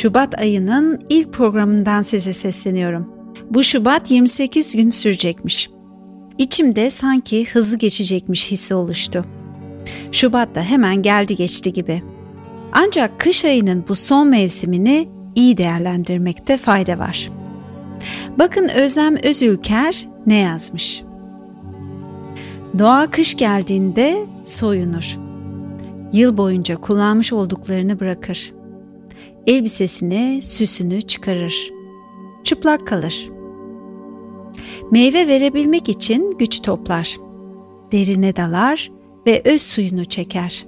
Şubat ayının ilk programından size sesleniyorum. Bu Şubat 28 gün sürecekmiş. İçimde sanki hızlı geçecekmiş hissi oluştu. Şubat da hemen geldi geçti gibi. Ancak kış ayının bu son mevsimini iyi değerlendirmekte fayda var. Bakın Özlem Özülker ne yazmış? Doğa kış geldiğinde soyunur. Yıl boyunca kullanmış olduklarını bırakır elbisesini, süsünü çıkarır. Çıplak kalır. Meyve verebilmek için güç toplar. Derine dalar ve öz suyunu çeker.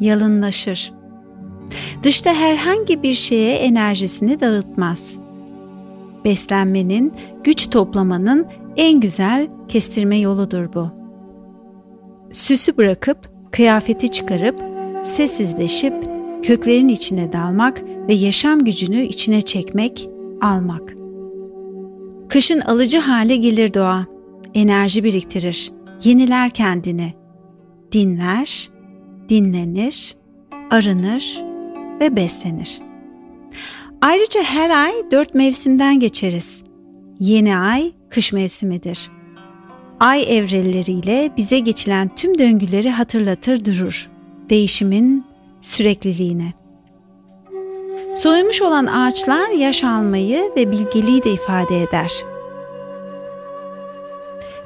Yalınlaşır. Dışta herhangi bir şeye enerjisini dağıtmaz. Beslenmenin, güç toplamanın en güzel kestirme yoludur bu. Süsü bırakıp, kıyafeti çıkarıp, sessizleşip köklerin içine dalmak ve yaşam gücünü içine çekmek, almak. Kışın alıcı hale gelir doğa, enerji biriktirir, yeniler kendini, dinler, dinlenir, arınır ve beslenir. Ayrıca her ay dört mevsimden geçeriz. Yeni ay kış mevsimidir. Ay evreleriyle bize geçilen tüm döngüleri hatırlatır durur. Değişimin sürekliliğine. Soyulmuş olan ağaçlar yaş almayı ve bilgeliği de ifade eder.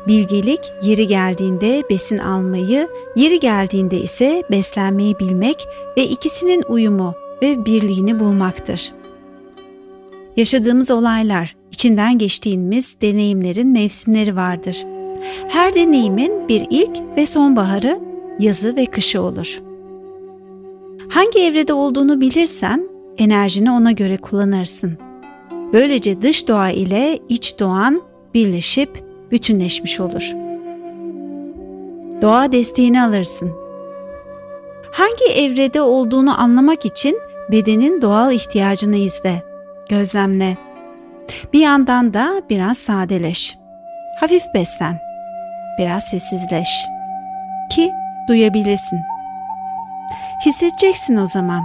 Bilgelik yeri geldiğinde besin almayı, yeri geldiğinde ise beslenmeyi bilmek ve ikisinin uyumu ve birliğini bulmaktır. Yaşadığımız olaylar, içinden geçtiğimiz deneyimlerin mevsimleri vardır. Her deneyimin bir ilk ve sonbaharı, yazı ve kışı olur.'' Hangi evrede olduğunu bilirsen enerjini ona göre kullanırsın. Böylece dış doğa ile iç doğan birleşip bütünleşmiş olur. Doğa desteğini alırsın. Hangi evrede olduğunu anlamak için bedenin doğal ihtiyacını izle, gözlemle. Bir yandan da biraz sadeleş. Hafif beslen. Biraz sessizleş. Ki duyabilesin.'' Hissedeceksin o zaman.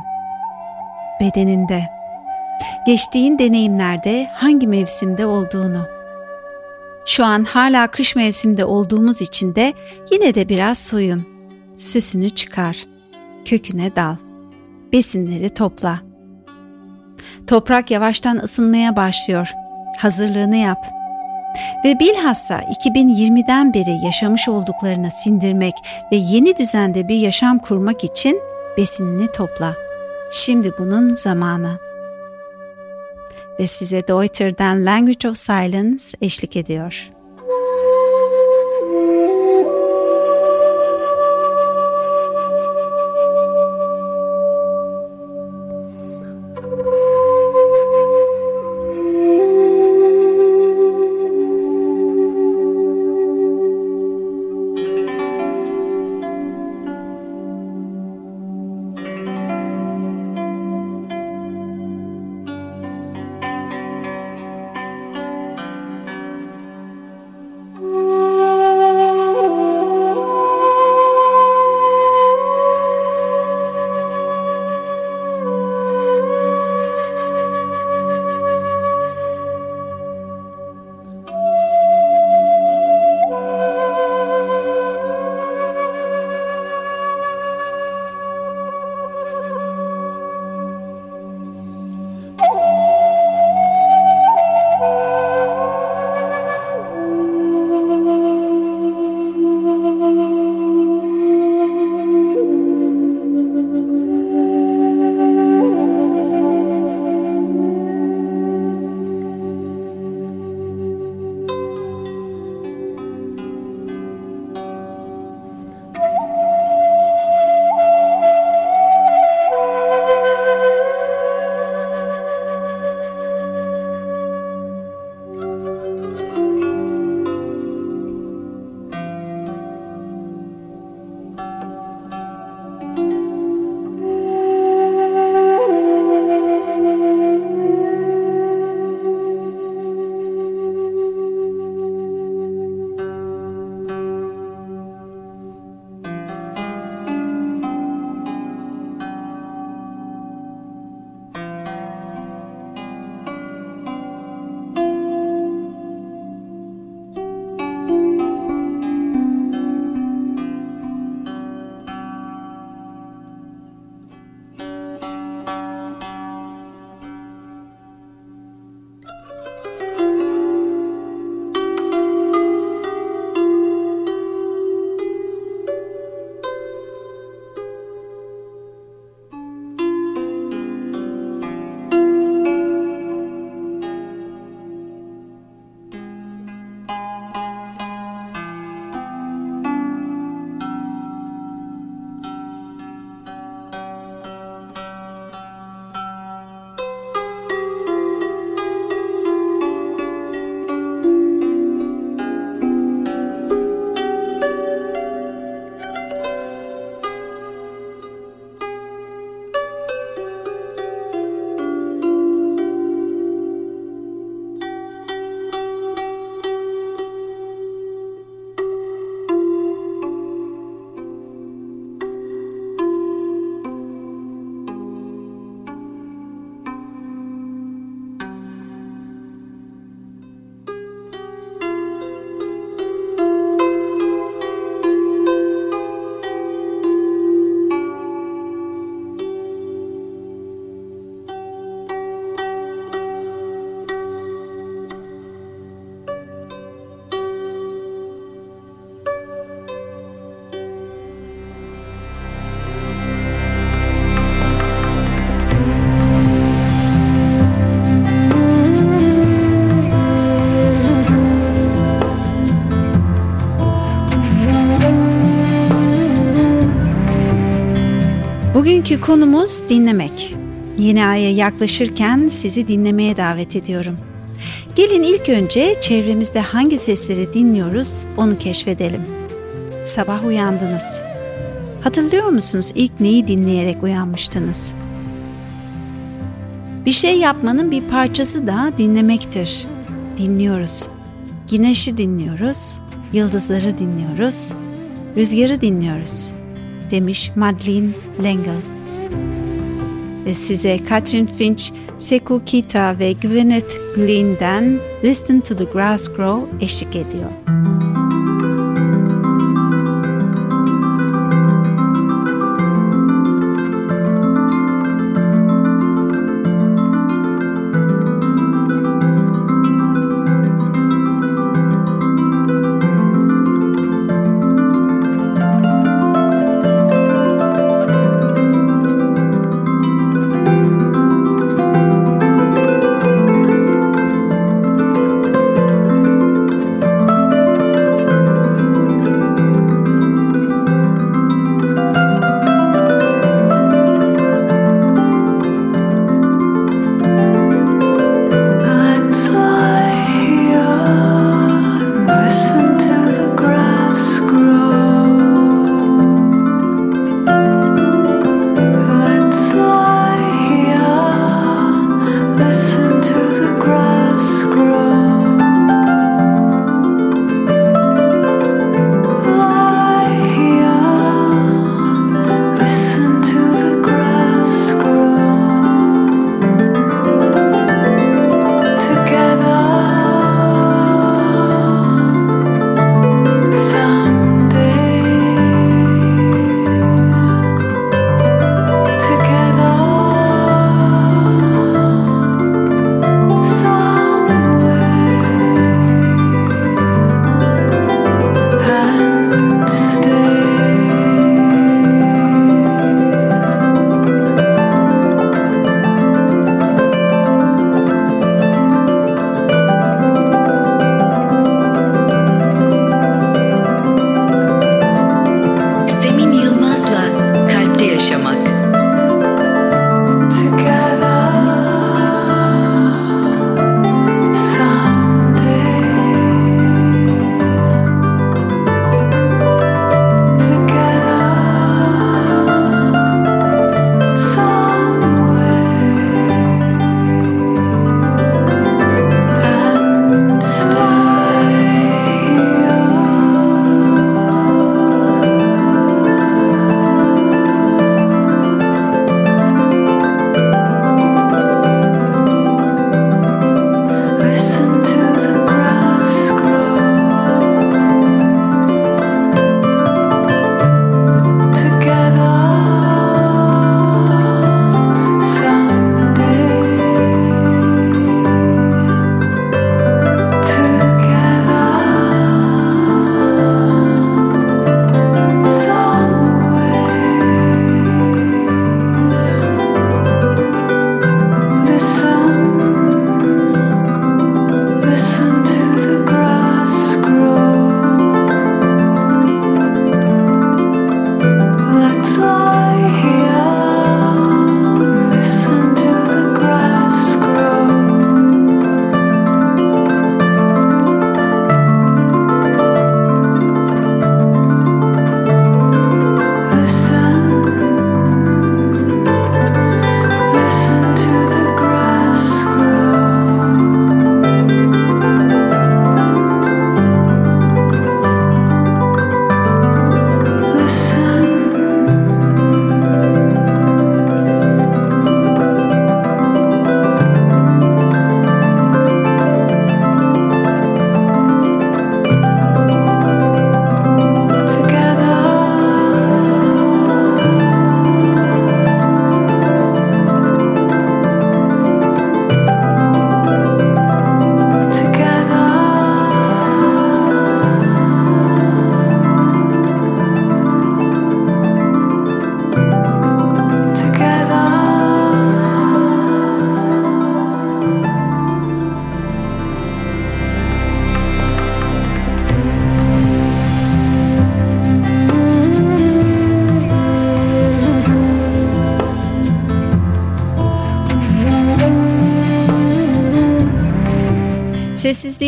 Bedeninde. Geçtiğin deneyimlerde hangi mevsimde olduğunu. Şu an hala kış mevsimde olduğumuz için de yine de biraz soyun. Süsünü çıkar. Köküne dal. Besinleri topla. Toprak yavaştan ısınmaya başlıyor. Hazırlığını yap. Ve bilhassa 2020'den beri yaşamış olduklarını sindirmek ve yeni düzende bir yaşam kurmak için besinini topla. Şimdi bunun zamanı. Ve size Deuter'den Language of Silence eşlik ediyor. Bugünkü konumuz dinlemek. Yeni aya yaklaşırken sizi dinlemeye davet ediyorum. Gelin ilk önce çevremizde hangi sesleri dinliyoruz onu keşfedelim. Sabah uyandınız. Hatırlıyor musunuz ilk neyi dinleyerek uyanmıştınız? Bir şey yapmanın bir parçası da dinlemektir. Dinliyoruz. Güneşi dinliyoruz, yıldızları dinliyoruz, rüzgarı dinliyoruz demiş Madeleine L'Engle. Ve size Catherine Finch, Sekou Kita ve Gwyneth Glyn'den Listen to the Grass Grow eşlik ediyor.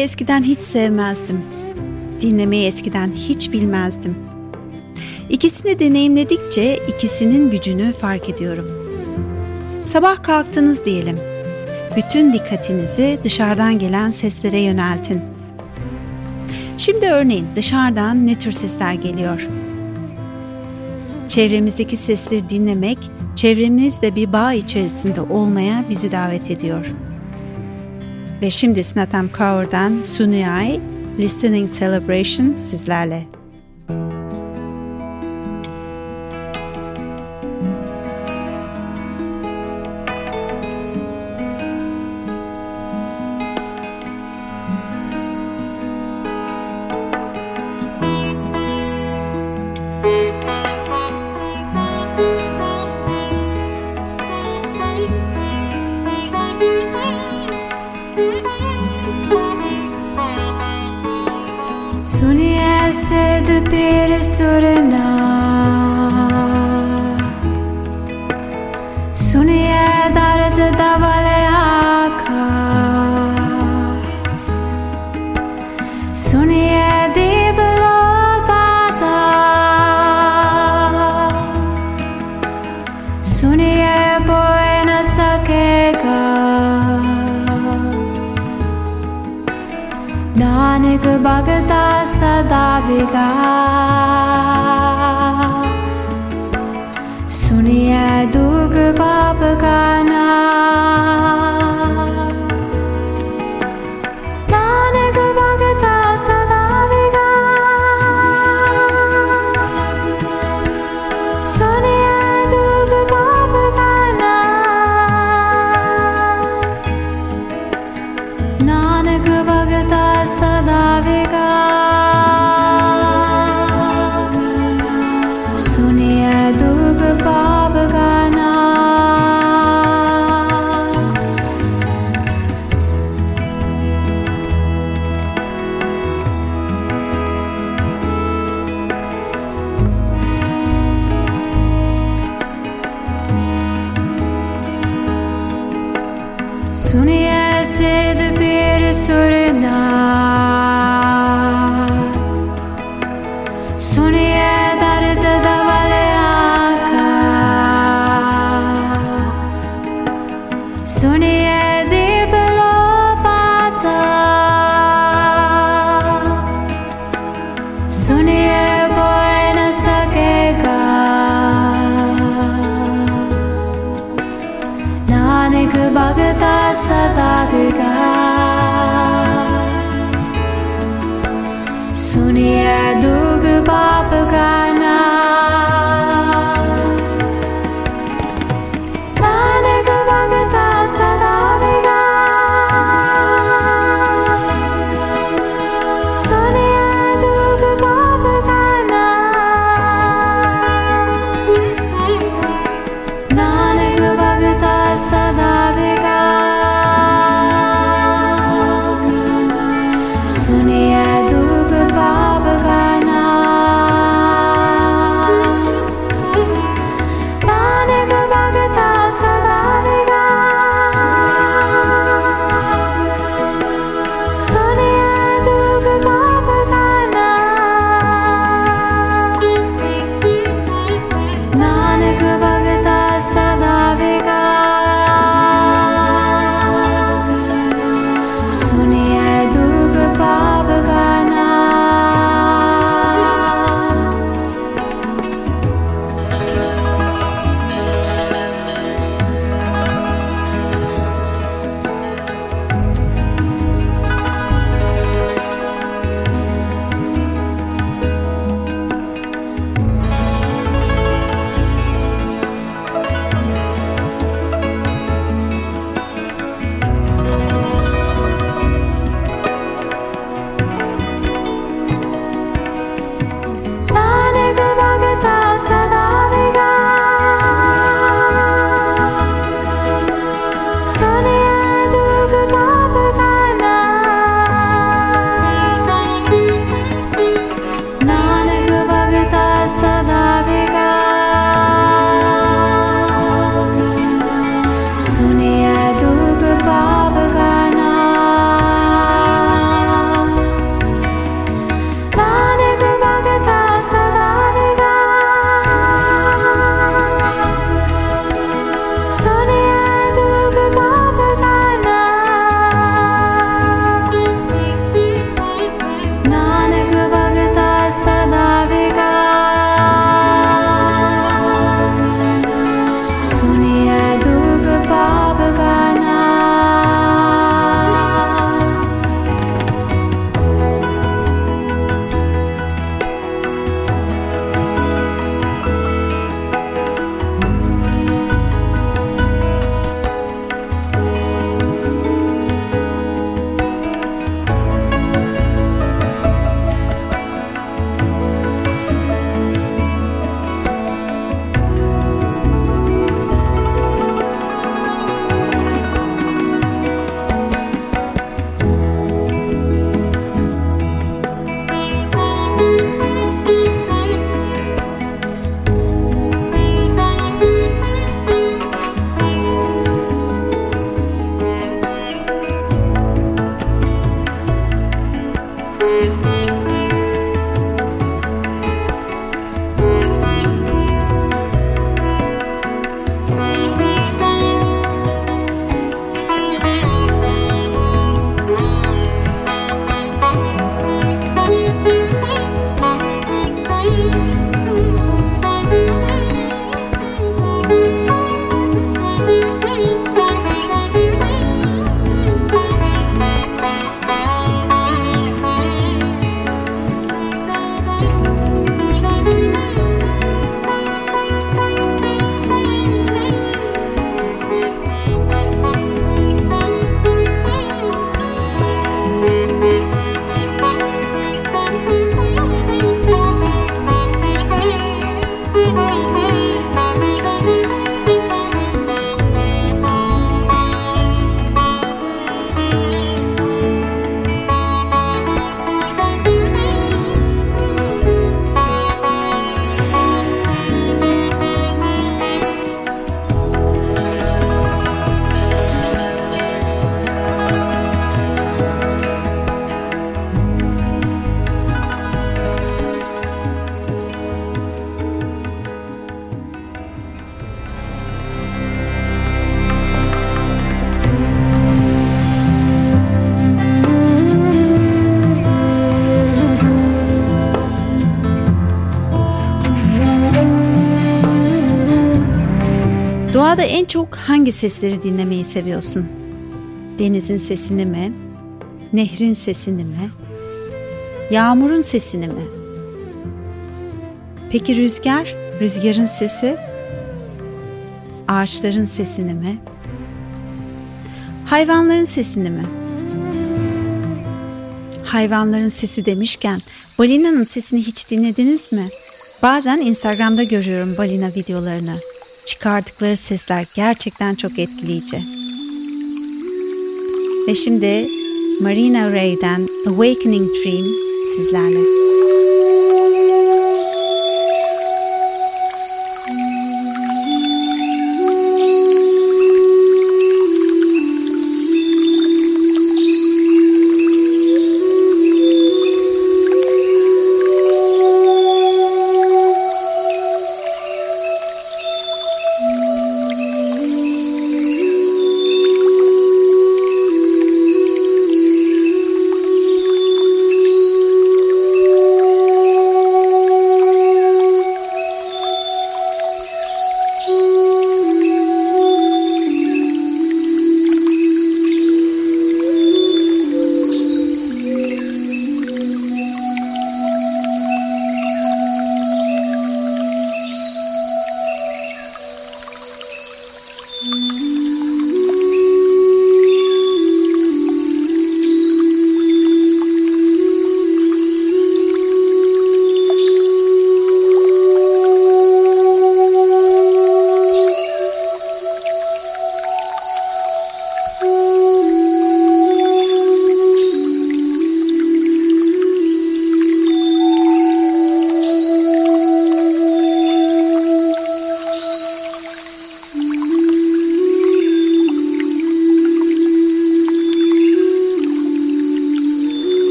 Eskiden hiç sevmezdim. Dinlemeyi eskiden hiç bilmezdim. İkisini deneyimledikçe ikisinin gücünü fark ediyorum. Sabah kalktınız diyelim. Bütün dikkatinizi dışarıdan gelen seslere yöneltin. Şimdi örneğin dışarıdan ne tür sesler geliyor? Çevremizdeki sesleri dinlemek, çevremizde bir bağ içerisinde olmaya bizi davet ediyor. Ve şimdi Snatam Kaur'dan Suniyai Listening Celebration sizlerle. सुनिया दुख पा Doğada en çok hangi sesleri dinlemeyi seviyorsun? Denizin sesini mi? Nehrin sesini mi? Yağmurun sesini mi? Peki rüzgar, rüzgarın sesi? Ağaçların sesini mi? Hayvanların sesini mi? Hayvanların sesi demişken balinanın sesini hiç dinlediniz mi? Bazen Instagram'da görüyorum balina videolarını. Çıkardıkları sesler gerçekten çok etkileyici. Ve şimdi Marina Ray'den Awakening Dream sizlerle.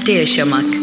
Kalpte Yaşamak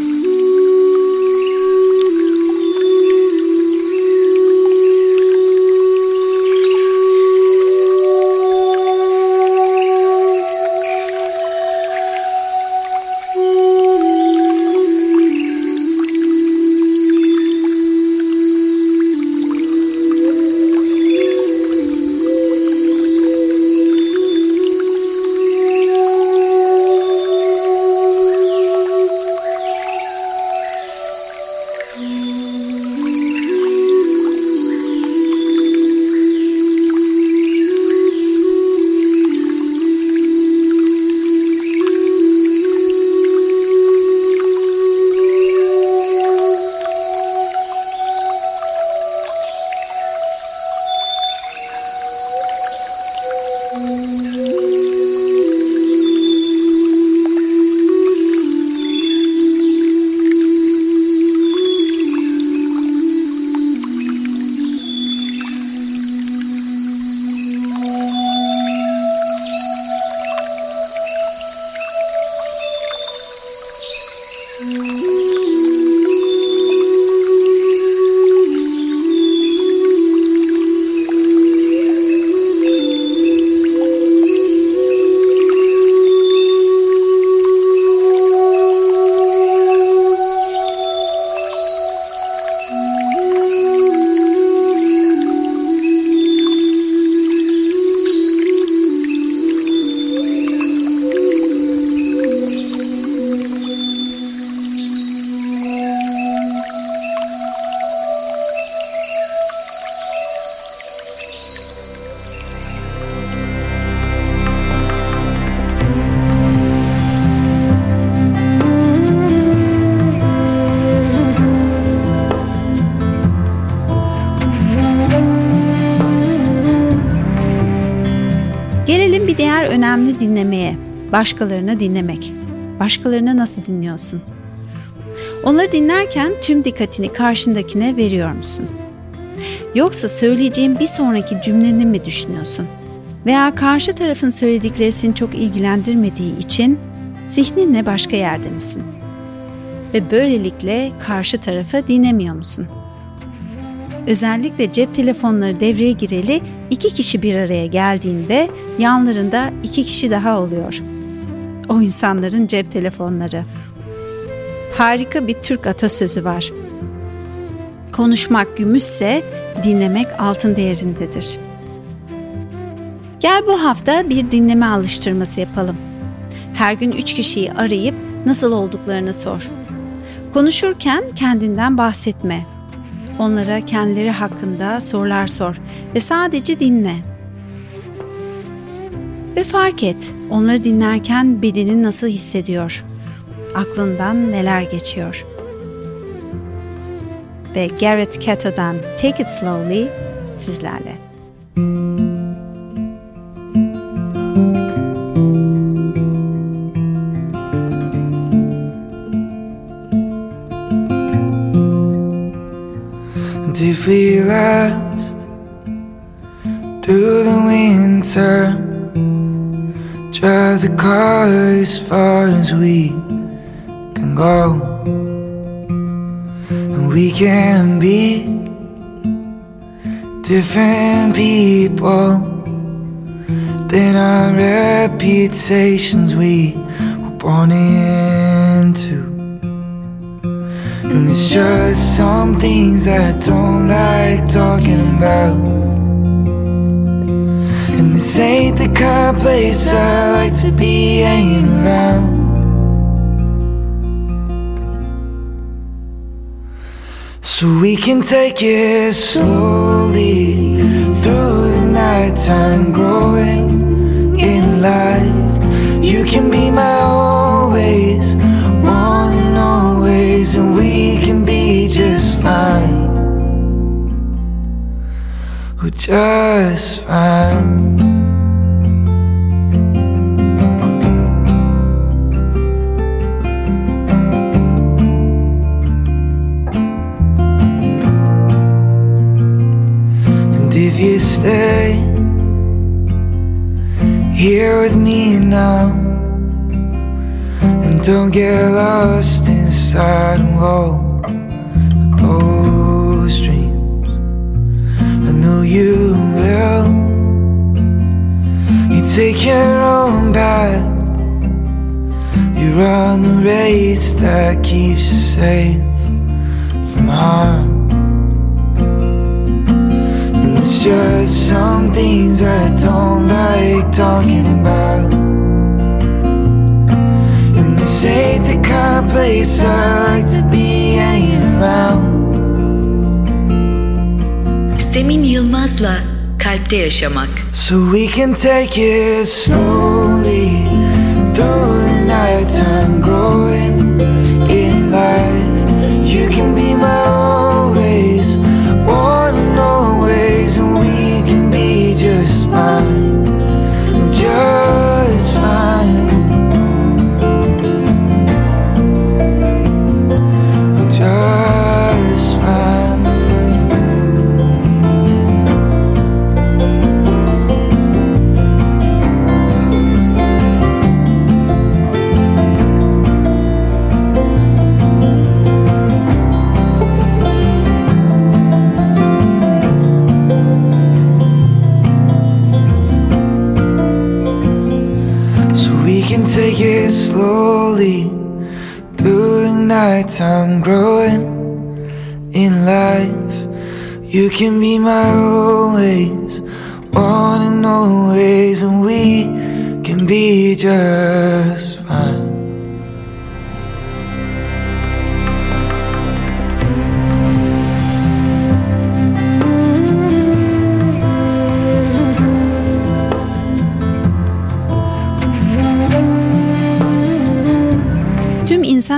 başkalarını dinlemek. Başkalarını nasıl dinliyorsun? Onları dinlerken tüm dikkatini karşındakine veriyor musun? Yoksa söyleyeceğim bir sonraki cümleni mi düşünüyorsun? Veya karşı tarafın söyledikleri seni çok ilgilendirmediği için zihninle başka yerde misin? Ve böylelikle karşı tarafı dinlemiyor musun? Özellikle cep telefonları devreye gireli iki kişi bir araya geldiğinde yanlarında iki kişi daha oluyor. O insanların cep telefonları. Harika bir Türk atasözü var. Konuşmak gümüşse dinlemek altın değerindedir. Gel bu hafta bir dinleme alıştırması yapalım. Her gün üç kişiyi arayıp nasıl olduklarını sor. Konuşurken kendinden bahsetme. Onlara kendileri hakkında sorular sor ve sadece dinle. Ve fark et, onları dinlerken bedenin nasıl hissediyor? Aklından neler geçiyor? Ve Garrett Cato'dan Take It Slowly sizlerle. if we last through the winter, the car as far as we can go, and we can be different people than our reputations we were born into. And it's just some things I don't like talking about. This ain't the kind of place I like to be hanging around. So we can take it slowly through the nighttime, growing in life. You can be my always ways and always And we can be just fine. We're just fine. Stay here with me now and don't get lost inside and roll those dreams. I know you will. You take your own path. You run the race that keeps you safe from harm. Just some things I don't like talking about. And this ain't the kind of place I like to be hanging around. Semin Yılmaz'la Kalpte Yaşamak. So we can take it slowly through the nighttime, growing in life. You can be my slowly through the nighttime, growing in life. You can be my always, one and always, and we can be just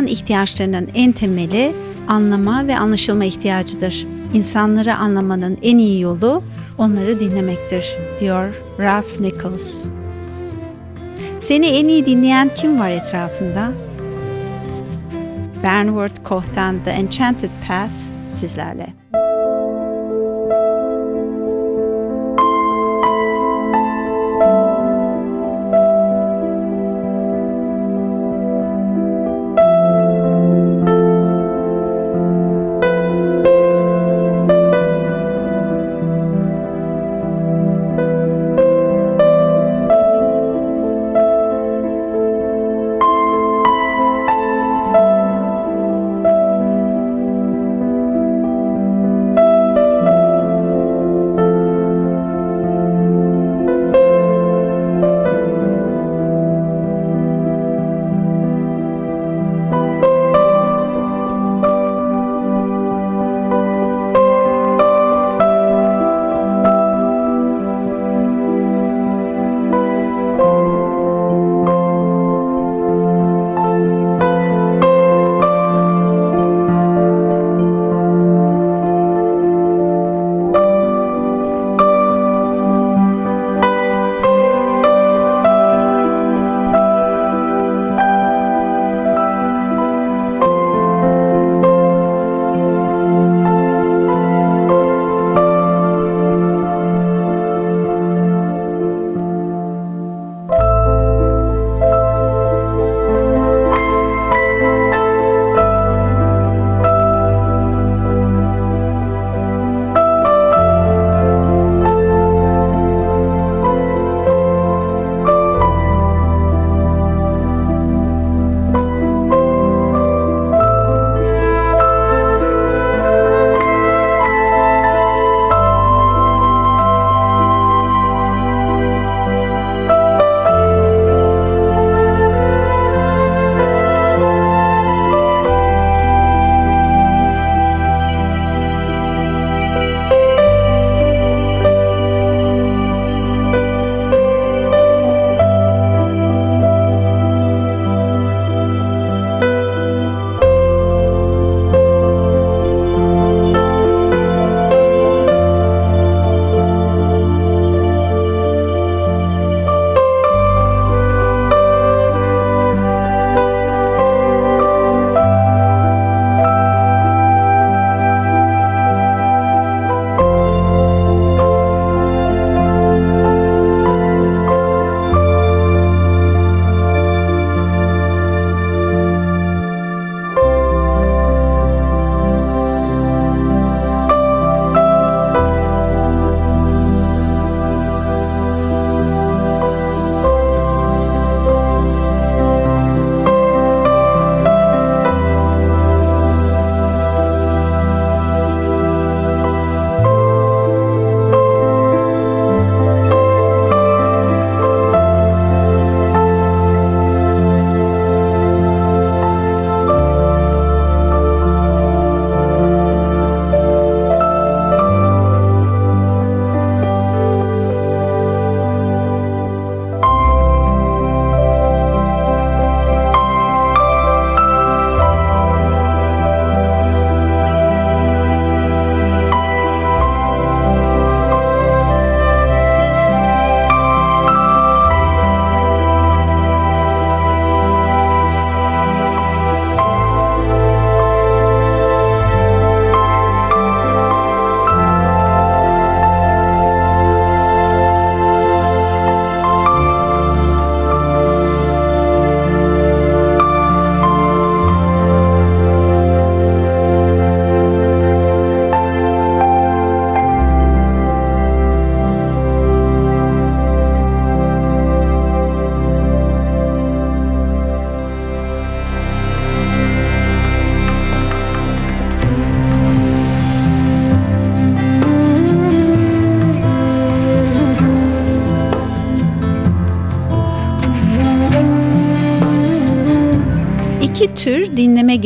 ihtiyaçlarının en temeli anlama ve anlaşılma ihtiyacıdır. İnsanları anlamanın en iyi yolu onları dinlemektir, diyor Ralph Nichols. Seni en iyi dinleyen kim var etrafında? Bernward Koch'tan The Enchanted Path sizlerle.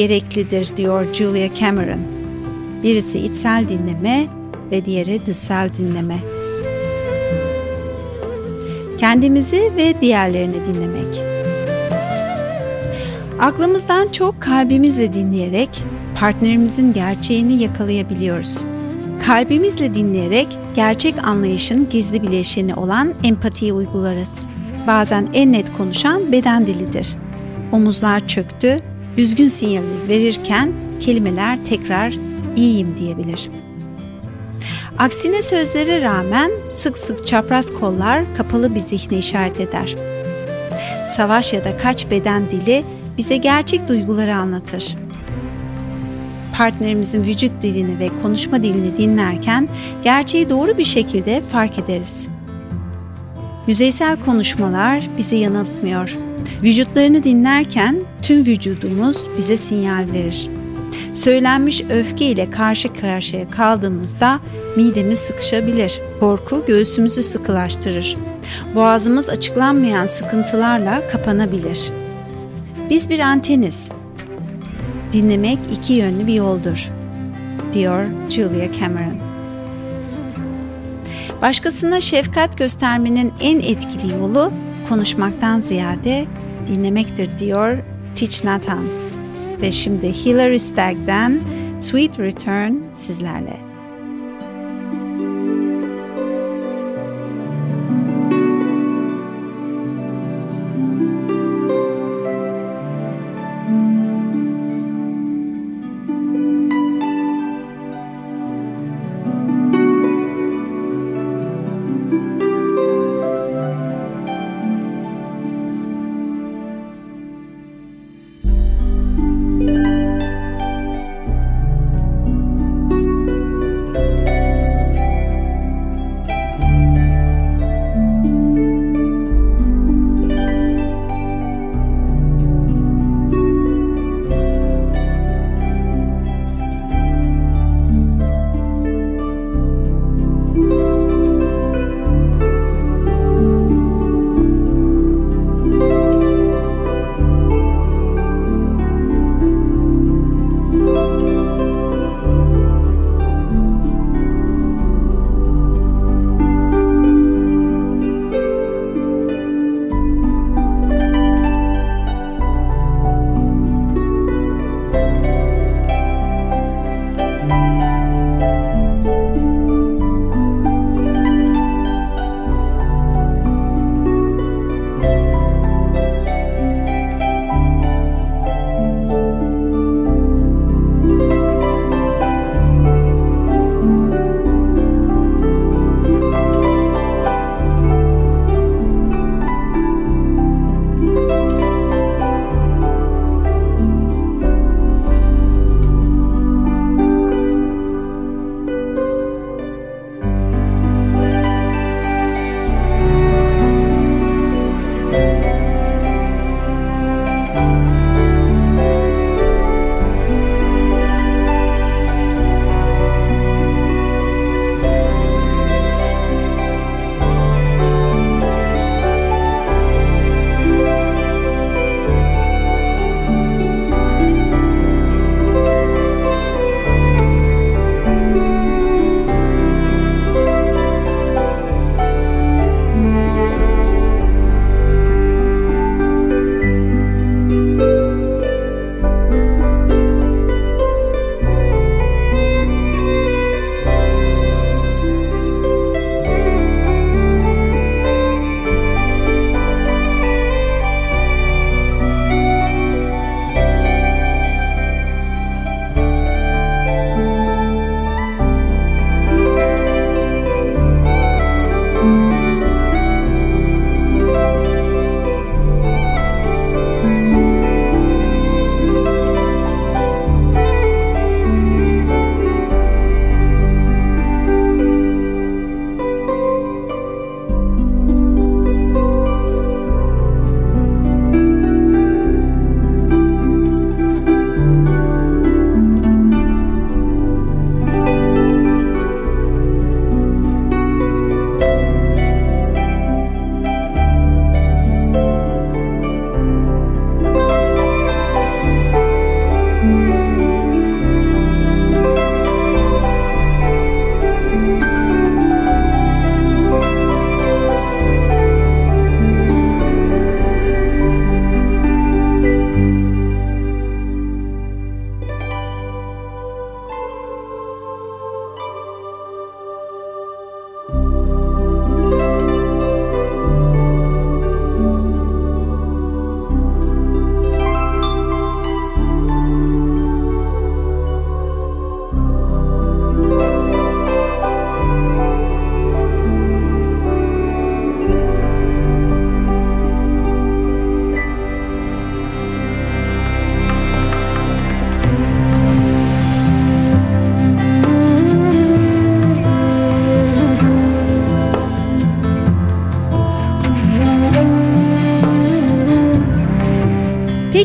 Gereklidir diyor Julia Cameron. Birisi içsel dinleme ve diğeri dışsal dinleme. Kendimizi ve diğerlerini dinlemek. Aklımızdan çok kalbimizle dinleyerek partnerimizin gerçeğini yakalayabiliyoruz. Kalbimizle dinleyerek gerçek anlayışın gizli bileşeni olan empatiyi uygularız. Bazen en net konuşan beden dilidir. Omuzlar çöktü, üzgün sinyali verirken kelimeler tekrar iyiyim diyebilir. Aksine sözlere rağmen sık sık çapraz kollar kapalı bir zihne işaret eder. Savaş ya da kaç beden dili bize gerçek duyguları anlatır. Partnerimizin vücut dilini ve konuşma dilini dinlerken gerçeği doğru bir şekilde fark ederiz. Yüzeysel konuşmalar bizi yanıltmıyor. Vücutlarını dinlerken tüm vücudumuz bize sinyal verir. Söylenmiş öfke ile karşı karşıya kaldığımızda midemiz sıkışabilir. Korku göğsümüzü sıkılaştırır. Boğazımız açıklanmayan sıkıntılarla kapanabilir. Biz bir anteniz. Dinlemek iki yönlü bir yoldur, diyor Julia Cameron. Başkasına şefkat göstermenin en etkili yolu konuşmaktan ziyade dinlemektir diyor Thich Nhat Hanh. Ve şimdi Hilary Stagg'den Sweet Return sizlerle.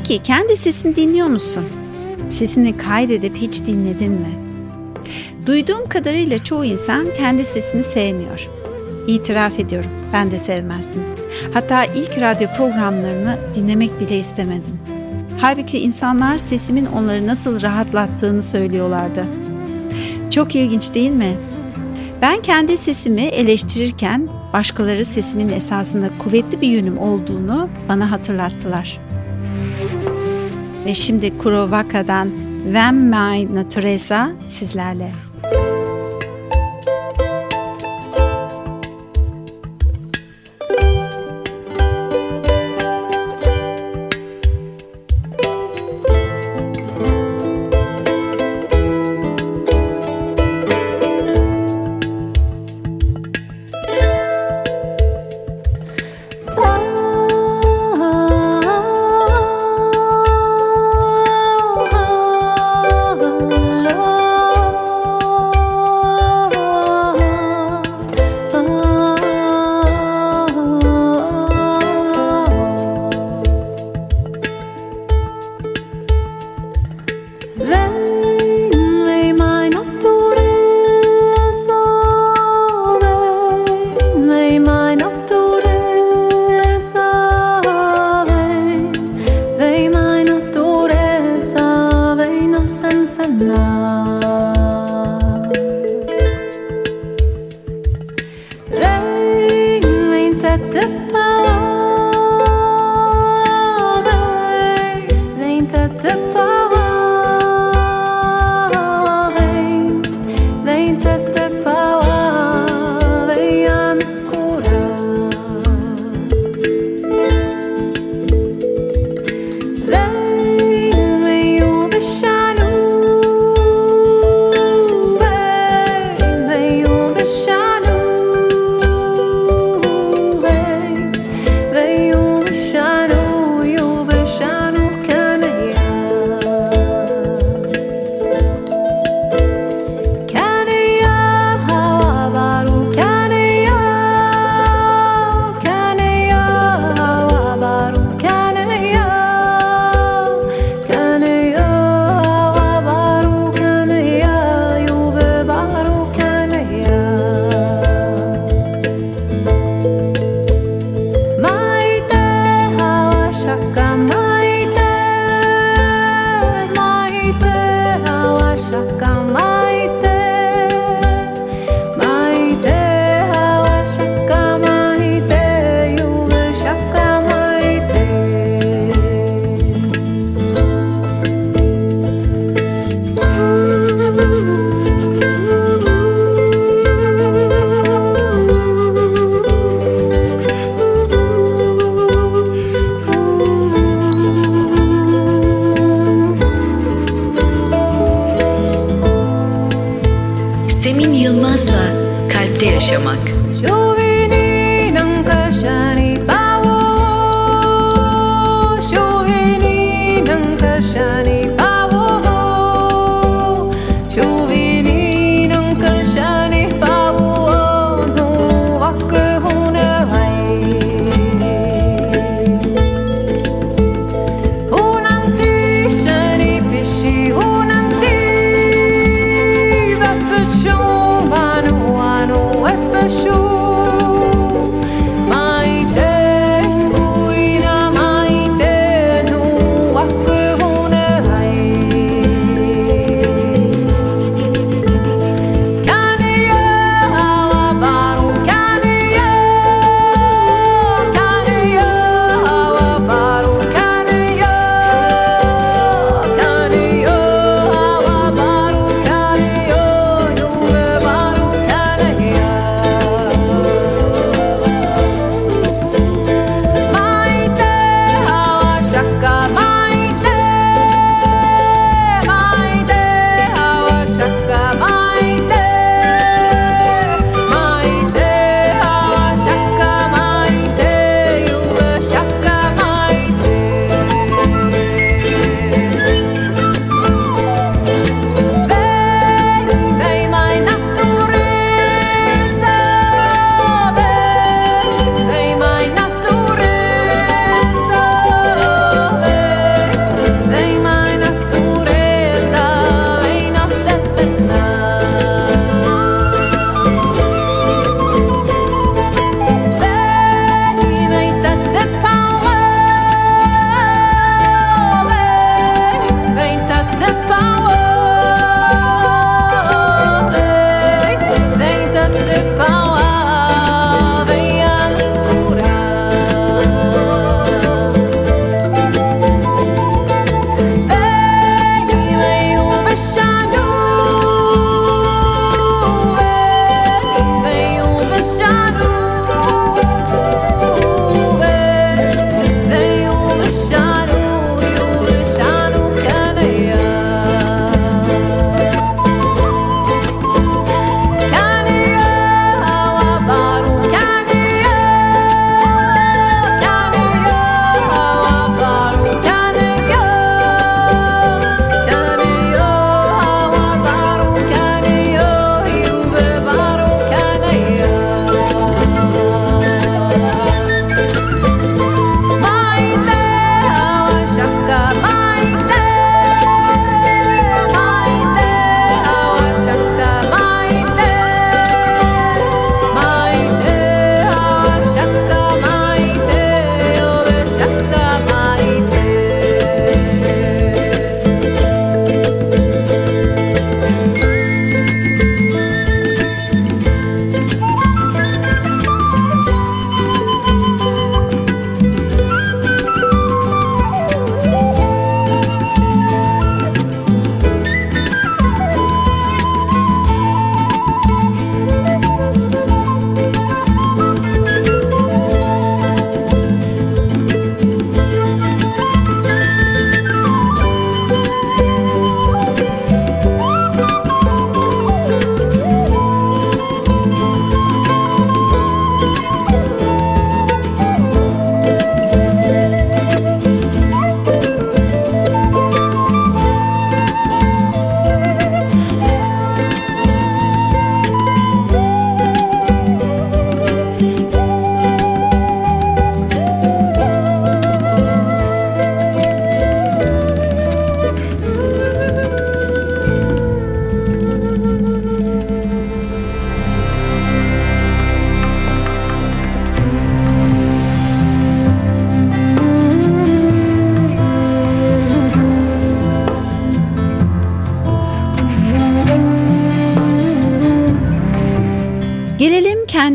Peki kendi sesini dinliyor musun? Sesini kaydedip hiç dinledin mi? Duyduğum kadarıyla çoğu insan kendi sesini sevmiyor. İtiraf ediyorum, ben de sevmezdim. Hatta ilk radyo programlarımı dinlemek bile istemedim. Halbuki insanlar sesimin onları nasıl rahatlattığını söylüyorlardı. Çok ilginç değil mi? Ben kendi sesimi eleştirirken başkaları sesimin esasında kuvvetli bir yönüm olduğunu bana hatırlattılar. Ve şimdi Kurovaka'dan Vam My Natureza sizlerle.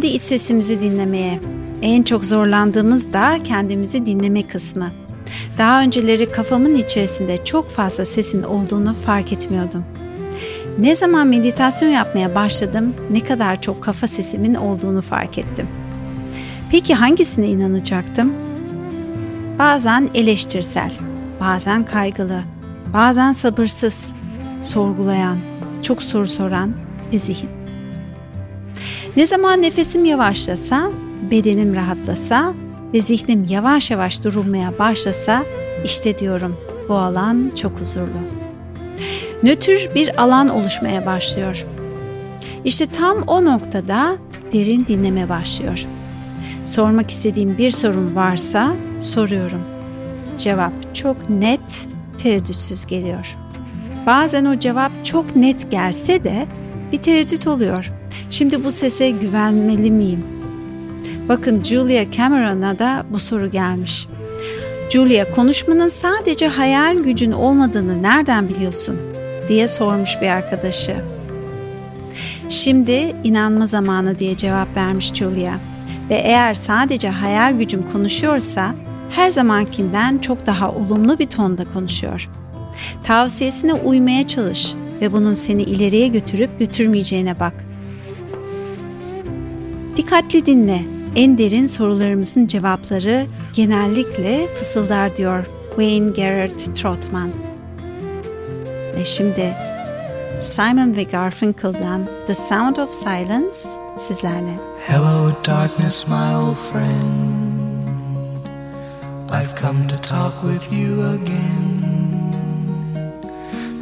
Kendi iç sesimizi dinlemeye. En çok zorlandığımız da kendimizi dinleme kısmı. Daha önceleri kafamın içerisinde çok fazla sesin olduğunu fark etmiyordum. Ne zaman meditasyon yapmaya başladım, ne kadar çok kafa sesimin olduğunu fark ettim. Peki hangisine inanacaktım? Bazen eleştirsel, bazen kaygılı, bazen sabırsız, sorgulayan, çok soru soran bir zihin. Ne zaman nefesim yavaşlasa, bedenim rahatlasa ve zihnim yavaş yavaş durulmaya başlasa işte diyorum bu alan çok huzurlu. Nötr bir alan oluşmaya başlıyor. İşte tam o noktada derin dinleme başlıyor. Sormak istediğim bir sorun varsa soruyorum. Cevap çok net, tereddütsüz geliyor. Bazen o cevap çok net gelse de bir tereddüt oluyor. Şimdi bu sese güvenmeli miyim? Bakın Julia Cameron'a da bu soru gelmiş. Julia konuşmanın sadece hayal gücün olmadığını nereden biliyorsun? diye sormuş bir arkadaşı. Şimdi inanma zamanı diye cevap vermiş Julia. Ve eğer sadece hayal gücüm konuşuyorsa her zamankinden çok daha olumlu bir tonda konuşuyor. Tavsiyesine uymaya çalış ve bunun seni ileriye götürüp götürmeyeceğine bak. Dikkatli dinle. En derin sorularımızın cevapları genellikle fısıldar diyor Wayne Garrett Trotman. Ve şimdi Simon ve Garfunkel'dan The Sound of Silence sizlerle. Hello, darkness, my old friend. I've come to talk with you again.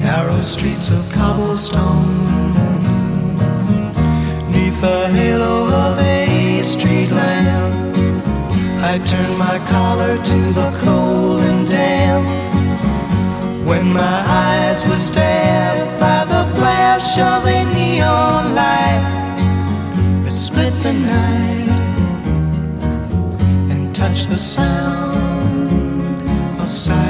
narrow streets of cobblestone, neath the halo of a street lamp. I turned my collar to the cold and damp when my eyes were stabbed by the flash of a neon light that split the night and touched the sound of silence.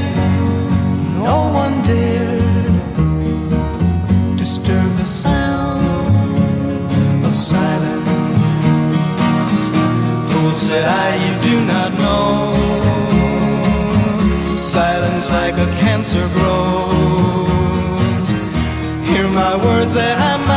Said I, you do not know. Silence like a cancer grows hear my words that I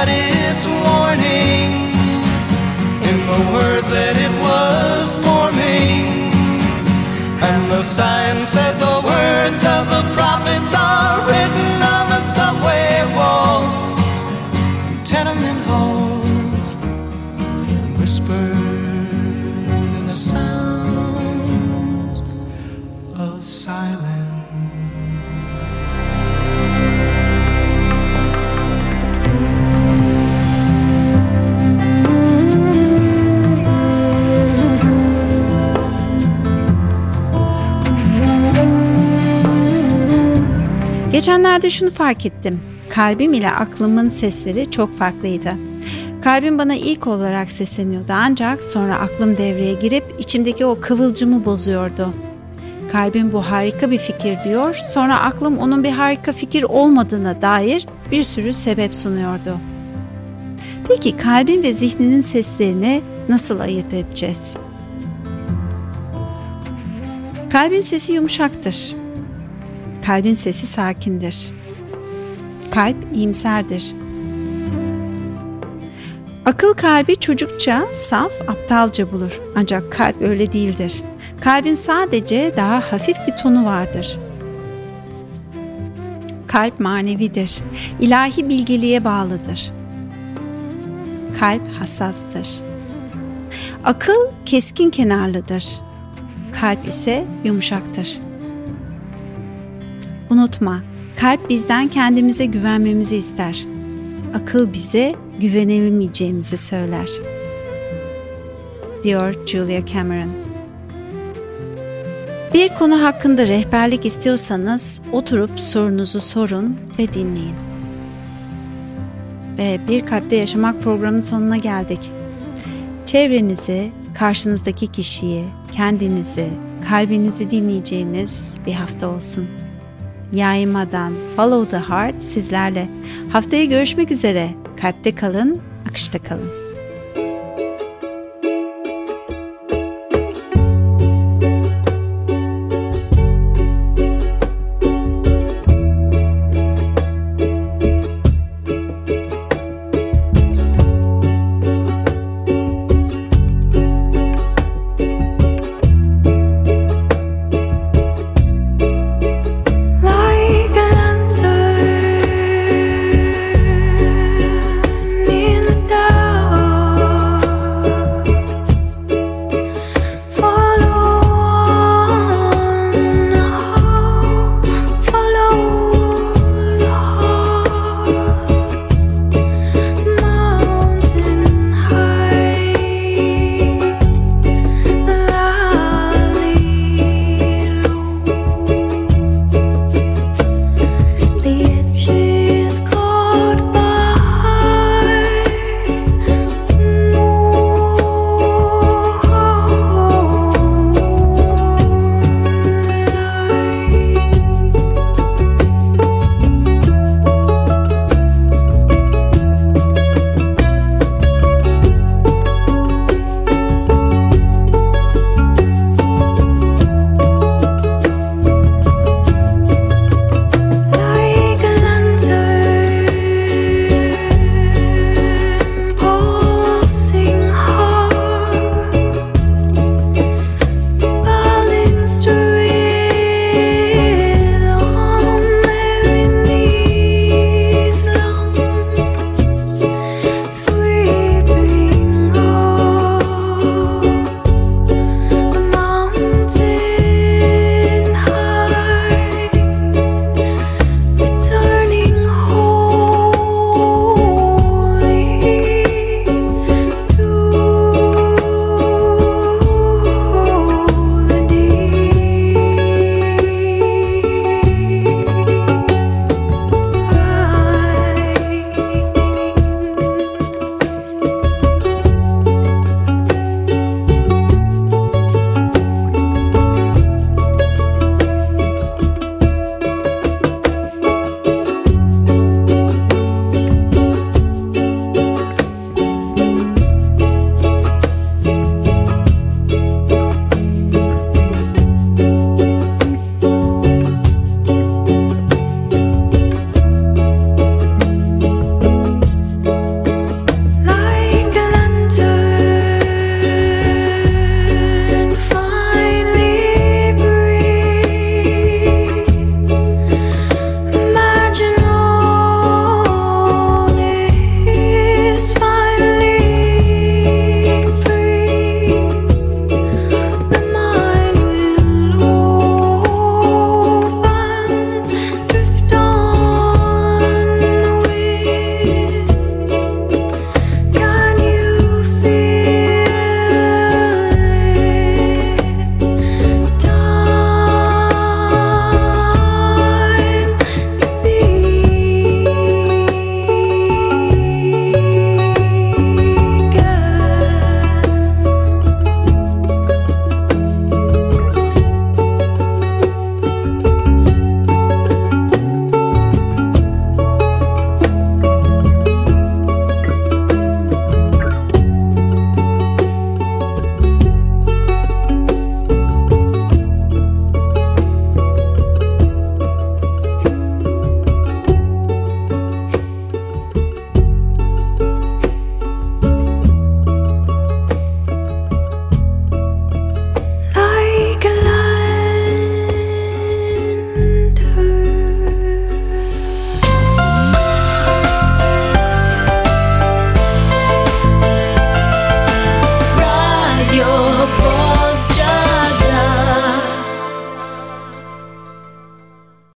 out its warning in the words that it was forming. And the sign said the words of the Geçenlerde şunu fark ettim. Kalbim ile aklımın sesleri çok farklıydı. Kalbim bana ilk olarak sesleniyordu ancak sonra aklım devreye girip içimdeki o kıvılcımı bozuyordu. Kalbim bu harika bir fikir diyor, sonra aklım onun bir harika fikir olmadığına dair bir sürü sebep sunuyordu. Peki kalbin ve zihninin seslerini nasıl ayırt edeceğiz? Kalbin sesi yumuşaktır. Kalbin sesi sakindir. Kalp iyimserdir. Akıl kalbi çocukça, saf, aptalca bulur. Ancak kalp öyle değildir. Kalbin sadece daha hafif bir tonu vardır. Kalp manevidir. İlahi bilgeliğe bağlıdır. Kalp hassastır. Akıl keskin kenarlıdır. Kalp ise yumuşaktır. Unutma, kalp bizden kendimize güvenmemizi ister. Akıl bize güvenilmeyeceğimizi söyler. Diyor Julia Cameron. Bir konu hakkında rehberlik istiyorsanız oturup sorunuzu sorun ve dinleyin. Ve Bir Kalpte Yaşamak programının sonuna geldik. Çevrenizi, karşınızdaki kişiyi, kendinizi, kalbinizi dinleyeceğiniz bir hafta olsun. Yaymadan Follow the Heart sizlerle. Haftaya görüşmek üzere. Kalpte kalın, akışta kalın.